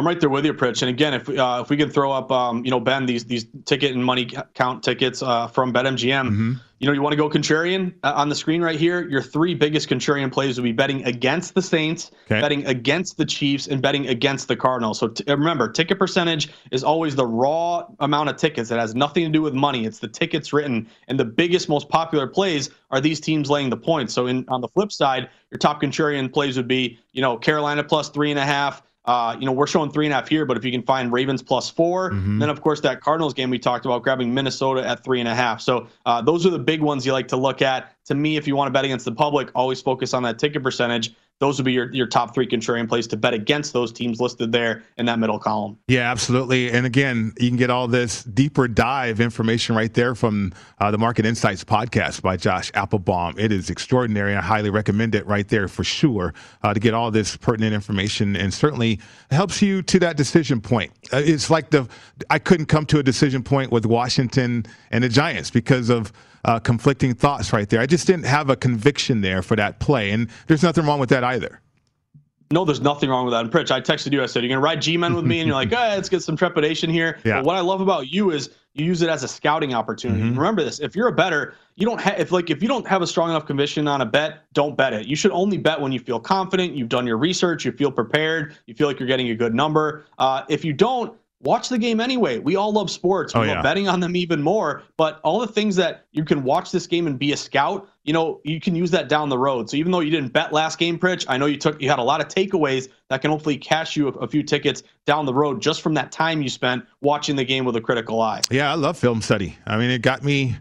I'm right there with you, Pritch. And again, if we, uh, if we can throw up, um, you know, Ben, these these ticket and money count tickets uh, from BetMGM, mm-hmm. you know, you want to go contrarian uh, on the screen right here. Your three biggest contrarian plays will be betting against the Saints, okay. betting against the Chiefs, and betting against the Cardinals. So t- remember, ticket percentage is always the raw amount of tickets. It has nothing to do with money. It's the tickets written, and the biggest, most popular plays are these teams laying the points. So in on the flip side, your top contrarian plays would be, you know, Carolina plus three and a half. Uh, you know, we're showing three and a half here, but if you can find Ravens plus 4 mm-hmm. then of course that Cardinals game we talked about grabbing Minnesota at three and a half. So uh, those are the big ones you like to look at. To me, if you want to bet against the public, always focus on that ticket percentage those would be your, your top three contrarian plays to bet against those teams listed there in that middle column. Yeah, absolutely. And again, you can get all this deeper dive information right there from uh, the Market Insights podcast by Josh Applebaum. It is extraordinary. I highly recommend it right there for sure uh, to get all this pertinent information and certainly helps you to that decision point. Uh, it's like the I couldn't come to a decision point with Washington and the Giants because of uh, conflicting thoughts right there. I just didn't have a conviction there for that play, and there's nothing wrong with that either. No, there's nothing wrong with that. And Pritch, I texted you. I said, "You're gonna ride G-men with me," and you're like, "Hey, let's get some trepidation here." Yeah. But what I love about you is you use it as a scouting opportunity. Mm-hmm. Remember this: if you're a better, you don't have if like if you don't have a strong enough conviction on a bet, don't bet it. You should only bet when you feel confident, you've done your research, you feel prepared, you feel like you're getting a good number. Uh, if you don't, watch the game anyway. We all love sports. We oh, love yeah. betting on them even more. But all the things that you can watch this game and be a scout, you know, you can use that down the road. So even though you didn't bet last game, Pritch, I know you took you had a lot of takeaways that can hopefully cash you a, a few tickets down the road just from that time you spent watching the game with a critical eye. Yeah, I love film study. I mean, it got me.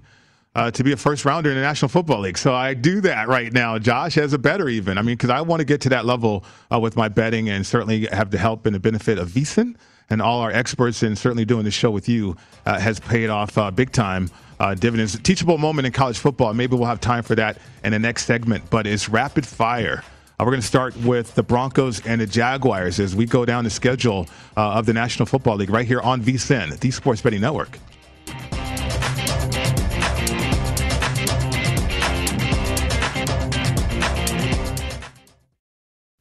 Uh, to be a first rounder in the National Football League. So I do that right now, Josh, as a better even. I mean, because I want to get to that level uh, with my betting and certainly have the help and the benefit of VSIN and all our experts, and certainly doing the show with you uh, has paid off uh, big time. Uh, dividends. Teachable moment in college football. Maybe we'll have time for that in the next segment, but it's rapid fire. Uh, we're going to start with the Broncos and the Jaguars as we go down the schedule uh, of the National Football League right here on VSIN, the Sports Betting Network.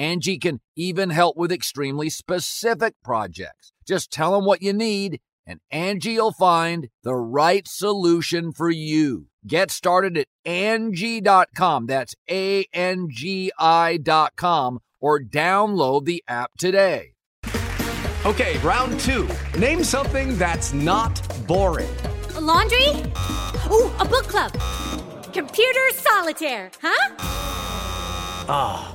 Angie can even help with extremely specific projects. Just tell them what you need and Angie will find the right solution for you. Get started at Angie.com. That's A N G I.com or download the app today. Okay, round two. Name something that's not boring. A laundry? Ooh, a book club. Computer solitaire, huh? Ah.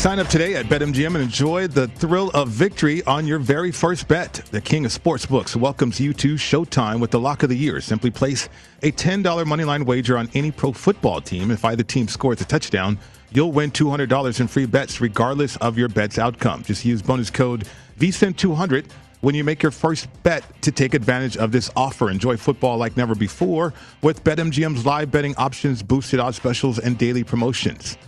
Sign up today at BetMGM and enjoy the thrill of victory on your very first bet. The king of sportsbooks welcomes you to Showtime with the lock of the year. Simply place a $10 moneyline wager on any pro football team. If either team scores a touchdown, you'll win $200 in free bets regardless of your bet's outcome. Just use bonus code VSIN200 when you make your first bet to take advantage of this offer. Enjoy football like never before with BetMGM's live betting options, boosted odds specials, and daily promotions.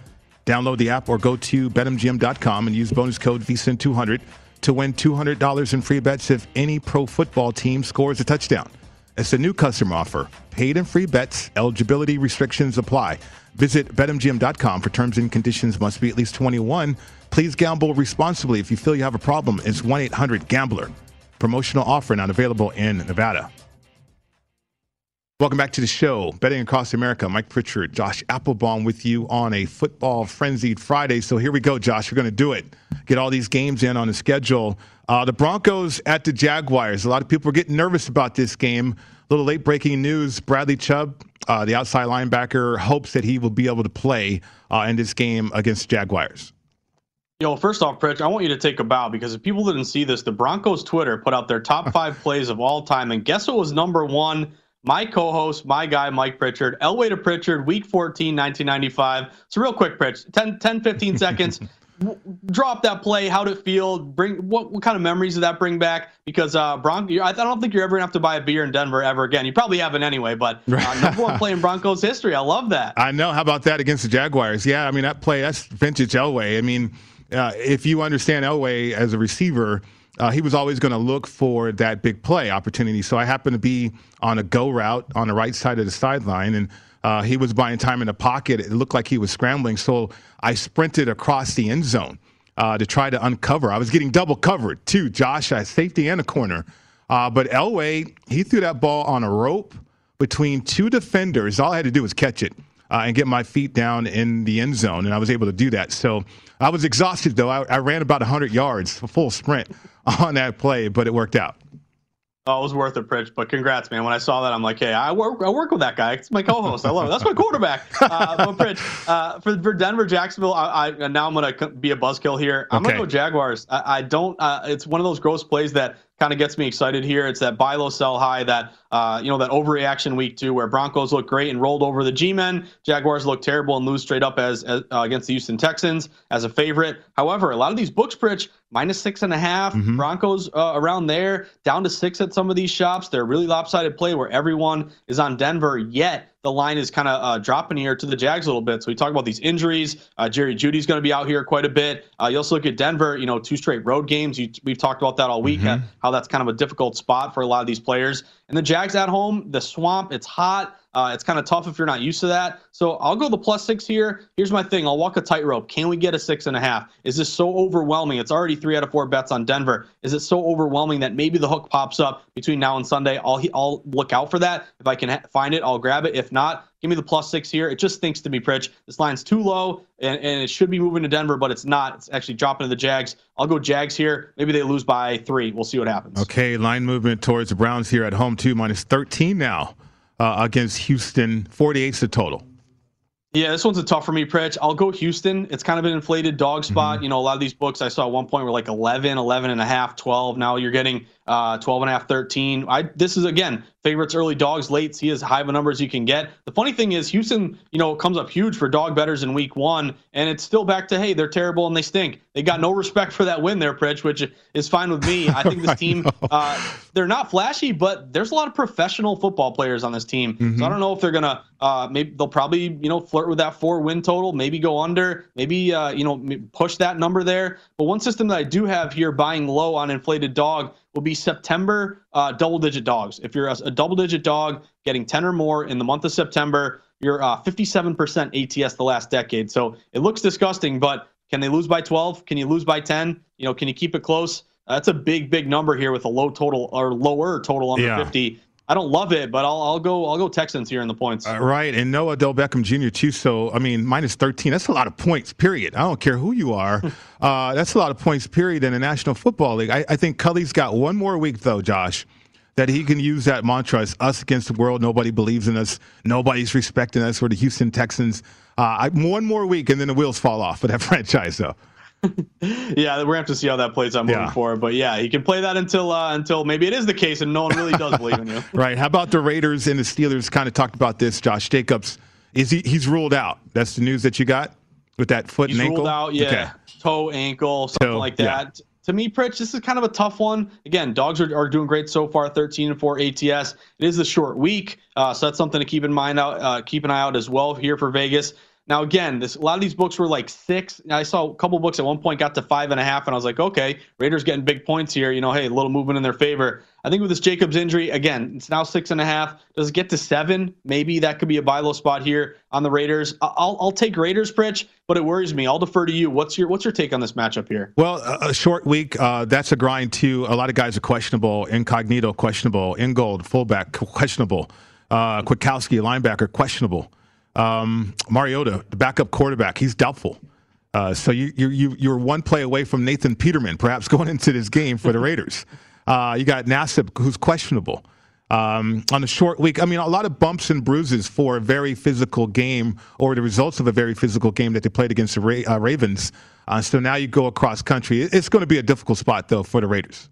Download the app or go to betmgm.com and use bonus code VSIN200 to win $200 in free bets if any pro football team scores a touchdown. It's a new customer offer. Paid and free bets. Eligibility restrictions apply. Visit betmgm.com for terms and conditions. Must be at least 21. Please gamble responsibly. If you feel you have a problem, it's 1 800 Gambler. Promotional offer not available in Nevada. Welcome back to the show, Betting Across America. Mike Pritchard, Josh Applebaum with you on a football frenzied Friday. So here we go, Josh. We're going to do it. Get all these games in on the schedule. Uh, the Broncos at the Jaguars. A lot of people are getting nervous about this game. A little late breaking news Bradley Chubb, uh, the outside linebacker, hopes that he will be able to play uh, in this game against Jaguars. You know, first off, Pritch, I want you to take a bow because if people didn't see this, the Broncos Twitter put out their top five plays of all time. And guess what was number one? My co host, my guy, Mike Pritchard. Elway to Pritchard, week 14, 1995. So, real quick, Pritch, 10, 10 15 seconds. Drop that play. How'd it feel? Bring what, what kind of memories did that bring back? Because uh, Bronco, I don't think you're ever gonna have to buy a beer in Denver ever again. You probably haven't anyway. But uh, number one play in Broncos history. I love that. I know. How about that against the Jaguars? Yeah, I mean that play. That's vintage Elway. I mean, uh, if you understand Elway as a receiver, uh, he was always going to look for that big play opportunity. So I happened to be on a go route on the right side of the sideline, and uh, he was buying time in the pocket. It looked like he was scrambling, so I sprinted across the end zone uh, to try to uncover. I was getting double covered too, Josh, at safety and a corner. Uh, but Elway, he threw that ball on a rope between two defenders. All I had to do was catch it. Uh, and get my feet down in the end zone, and I was able to do that. So I was exhausted, though. I, I ran about 100 yards, a full sprint on that play, but it worked out. Oh, it was worth it, Pritch. But congrats, man. When I saw that, I'm like, hey, I work, I work with that guy. It's my co-host. I love it. That's my quarterback. Uh, but Pritch, uh, for, for Denver, Jacksonville, I, I now I'm gonna be a buzzkill here. I'm Okay. gonna go Jaguars. I, I don't. Uh, it's one of those gross plays that kind of gets me excited here. It's that buy low, sell high. That uh, you know that overreaction week two, where Broncos look great and rolled over the G-men. Jaguars look terrible and lose straight up as, as uh, against the Houston Texans as a favorite. However, a lot of these books, Pritch, minus six and a half. Mm-hmm. Broncos uh, around there, down to six at some of these shops. They're really lopsided play where everyone is on Denver. Yet the line is kind of uh, dropping here to the Jags a little bit. So we talk about these injuries. Uh, Jerry Jeudy's going to be out here quite a bit. Uh, you also look at Denver. You know, two straight road games. You, we've talked about that all week. uh, How that's kind of a difficult spot for a lot of these players. And the Jags at home, the swamp. It's hot. Uh, it's kind of tough if you're not used to that. So I'll go the plus six here. Here's my thing. I'll walk a tightrope. Can we get a six and a half? Is this so overwhelming? It's already three out of four bets on Denver. Is it so overwhelming that maybe the hook pops up between now and Sunday? I'll I'll look out for that. If I can ha- find it, I'll grab it. If not, give me the plus six here. It just stinks to me, Pritch. This line's too low, and, and it should be moving to Denver, but it's not. It's actually dropping to the Jags. I'll go Jags here. Maybe they lose by three. We'll see what happens. Okay, line movement towards the Browns here at home too, minus 13 now uh, against Houston. 48's the total. Yeah, this one's a tough for me, Pritch. I'll go Houston. It's kind of an inflated dog spot. You know, a lot of these books I saw at one point were like 11, 11 and a half, 12. Now you're getting uh, 12 and a half, 13. I, this is, again, favorites early dogs late. See as high of a number as you can get. The funny thing is, Houston, you know, comes up huge for dog betters in week one, and it's still back to, hey, they're terrible and they stink. They got no respect for that win there, Pritch, which is fine with me. I think this team, uh, they're not flashy, but there's a lot of professional football players on this team. So I don't know if they're going to, uh, maybe they'll probably, you know, flirt with that four win total, maybe go under, maybe, uh, you know, push that number there. But one system that I do have here buying low on inflated dog will be September uh, double digit dogs. If you're a, a double digit dog getting 10 or more in the month of September, you're uh, 57% ATS the last decade. So it looks disgusting, but can they lose by 12? Can you lose by 10? You know, can you keep it close? That's a big, big number here with a low total or lower total under Yeah. 50. I don't love it, but I'll, I'll go I'll go Texans here in the points. Uh, right, and no Odell Beckham Jr. too. So I mean, minus 13. That's a lot of points. Period. I don't care who you are. uh, that's a lot of points. Period in the National Football League. I, I think Culley's got one more week though, Josh. That he can use that mantra: "It's us against the world. Nobody believes in us. Nobody's respecting us." We're the Houston Texans. Uh, I, one more week, and then the wheels fall off for that franchise, though. yeah, we're gonna have to see how that plays out moving Yeah. forward. But yeah, you can play that until uh, until maybe it is the case and no one really does believe in you. Right. How about the Raiders and the Steelers? Kind of talked about this. Josh Jacobs is he? He's ruled out. That's the news that you got with that foot He's and ankle. ruled out, yeah, Okay. toe, ankle, something Toe, like yeah. that. To me, Pritch, this is kind of a tough one. Again, dogs are, are doing great so far, 13 and 4 ATS. It is a short week, uh, so that's something to keep in mind out, uh, keep an eye out as well here for Vegas. Now, again, this a lot of these books were like six. I saw a couple books at one point got to five and a half, and I was like, okay, Raiders getting big points here. You know, hey, a little movement in their favor. I think with this Jacobs injury, again, it's now six and a half. Does it get to seven? Maybe that could be a buy low spot here on the Raiders. I'll, I'll take Raiders, Pritch, but it worries me. I'll defer to you. What's your what's your take on this matchup here? Well, a, a short week. Uh, that's a grind too. A lot of guys are questionable. Incognito questionable. Ingold fullback questionable. Uh, Kwiatkoski linebacker questionable. Um, Mariota, the backup quarterback, he's doubtful. Uh, so you you you you're one play away from Nathan Peterman, perhaps going into this game for the Raiders. Uh, you got Nassib, who's questionable. Um, on a short week, I mean, a lot of bumps and bruises for a very physical game, or the results of a very physical game that they played against the Ra- uh, Ravens. Uh, so now you go across country. It's going to be a difficult spot, though, for the Raiders.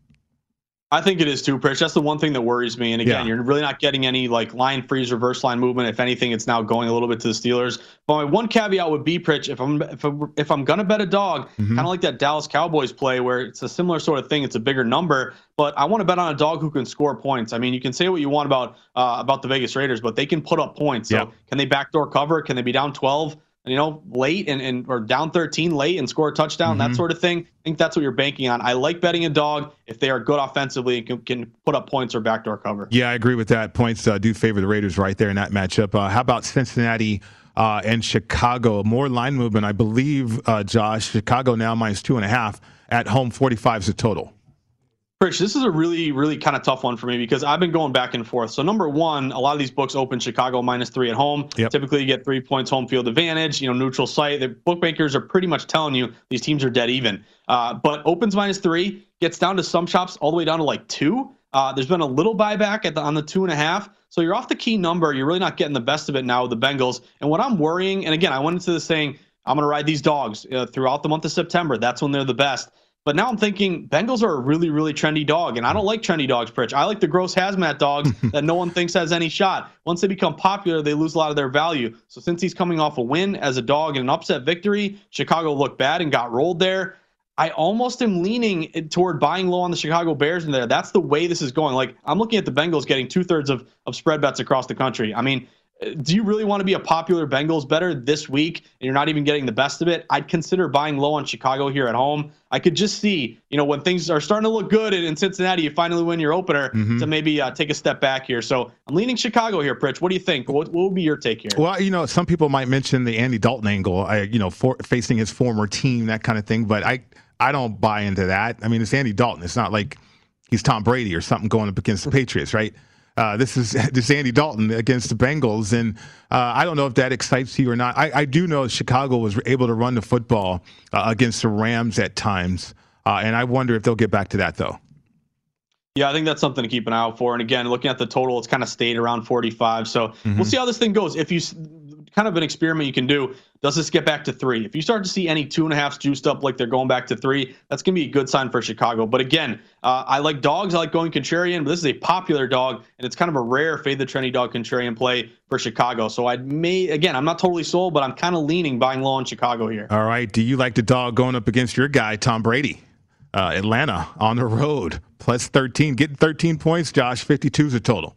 I think it is too, Pritch. That's the one thing that worries me. And again, Yeah. you're really not getting any like line freeze, reverse line movement. If anything, it's now going a little bit to the Steelers. But my one caveat would be, Pritch, if I'm if I'm, if I'm gonna bet a dog, Mm-hmm. kind of like that Dallas Cowboys play, where it's a similar sort of thing. It's a bigger number, but I want to bet on a dog who can score points. I mean, you can say what you want about uh, about the Vegas Raiders, but they can put up points. So Yeah. can they backdoor cover? Can they be down 12? You know, late and, and or down 13 late and score a touchdown, that Mhm. sort of thing. I think that's what you're banking on. I like betting a dog if they are good offensively and can, can put up points or backdoor cover. Yeah, I agree with that. Points uh, do favor the Raiders right there in that matchup. Uh, how about Cincinnati uh, and Chicago? More line movement, I believe, uh, Josh. Chicago now minus two and a half at home, 45 is the total. Pritch, this is a really, really kind of tough one for me because I've been going back and forth. So number one, a lot of these books open Chicago minus three at home. Yep. Typically, you get three points home field advantage. You know, neutral site. The bookmakers are pretty much telling you these teams are dead even. Uh, but opens minus three gets down to some shops all the way down to like two. Uh, there's been a little buyback at the, on the two and a half. So you're off the key number. You're really not getting the best of it now with the Bengals. And what I'm worrying, and again, I went into this saying I'm going to ride these dogs uh, throughout the month of September. That's when they're the best. But now I'm thinking Bengals are a really, really trendy dog, and I don't like trendy dogs, Pritch. I like the gross hazmat dogs that no one thinks has any shot. Once they become popular, they lose a lot of their value. So Cincy's coming off a win as a dog and an upset victory, Chicago looked bad and got rolled there. I almost am leaning toward buying low on the Chicago Bears in there. That's the way this is going. Like I'm looking at the Bengals getting two thirds of, of spread bets across the country. I mean, do you really want to be a popular Bengals better this week and you're not even getting the best of it? I'd consider buying low on Chicago here at home. I could just see, you know, when things are starting to look good in, Cincinnati, you finally win your opener mm-hmm. to maybe uh, take a step back here. So I'm leaning Chicago here, Pritch. What do you think? What, what would be your take here? Well, you know, some people might mention the Andy Dalton angle, I, you know, for, facing his former team, that kind of thing. But I, I don't buy into that. I mean, it's Andy Dalton. It's not like he's Tom Brady or something going up against the Patriots, right? Uh, this is this is Andy Dalton against the Bengals, and uh, I don't know if that excites you or not. I, I, do know Chicago was able to run the football uh, against the Rams at times, uh, and I wonder if they'll get back to that though. Yeah, I think that's something to keep an eye out for. And again, looking at the total, it's kind of stayed around 45. So mm-hmm. we'll see how this thing goes. If you kind of an experiment you can do. Does this get back to three? If you start to see any two and a halfs juiced up like they're going back to three, that's going to be a good sign for Chicago. But again, uh, I like dogs. I like going contrarian, but this is a popular dog, and it's kind of a rare fade the trendy dog contrarian play for Chicago. So I may, again, I'm not totally sold, but I'm kind of leaning buying low on Chicago here. All right. Do you like the dog going up against your guy, Tom Brady? Uh, Atlanta on the road, plus 13. Getting 13 points, Josh. 52 is a total.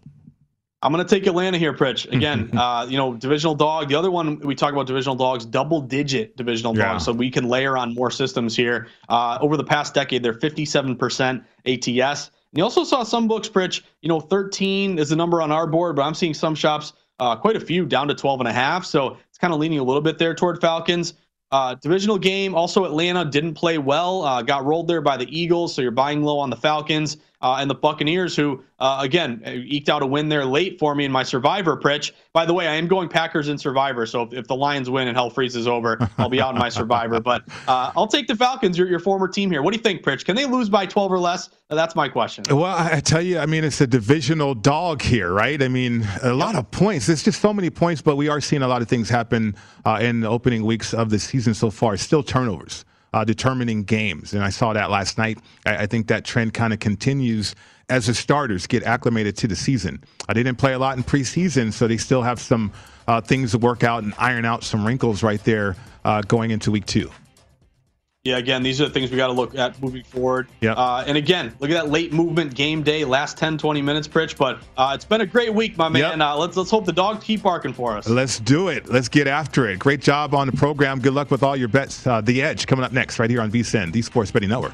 I'm going to take Atlanta here, Pritch. Again, uh, you know, divisional dog. The other one we talk about divisional dogs, double digit divisional yeah. dogs. So we can layer on more systems here. Uh, over the past decade, they're 57% ATS. And you also saw some books, Pritch, you know, 13 is the number on our board, but I'm seeing some shops, uh, quite a few down to 12 and a half. So it's kind of leaning a little bit there toward Falcons. Uh, divisional game, also Atlanta didn't play well, uh, got rolled there by the Eagles. So you're buying low on the Falcons uh, and the Buccaneers, who uh, again eked out a win there late for me in my Survivor. Pritch. By the way, I am going Packers in Survivor, so if, if the Lions win and hell freezes over, I'll be out in my Survivor. But uh, I'll take the Falcons, your, your former team here. What do you think, Pritch? Can they lose by 12 or less? That's my question. Well, I tell you, I mean, it's a divisional dog here, right? I mean, a lot of points. There's just so many points, but we are seeing a lot of things happen uh, in the opening weeks of the season so far. Still turnovers. Uh, determining games. And I saw that last night. I, I think that trend kind of continues as the starters get acclimated to the season. I didn't play a lot in preseason, so they still have some uh, things to work out and iron out some wrinkles right there uh, going into week two. Yeah, again, these are the things we got to look at moving forward. Yeah. Uh, and again, look at that late movement game day, last 10, 20 minutes, Pritch. But uh, it's been a great week, my man. Yep. Uh, let's let's hope the dogs keep barking for us. Let's do it. Let's get after it. Great job on the program. Good luck with all your bets. Uh, the Edge coming up next, right here on VSIN, the Sports Betting Network.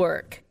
Network.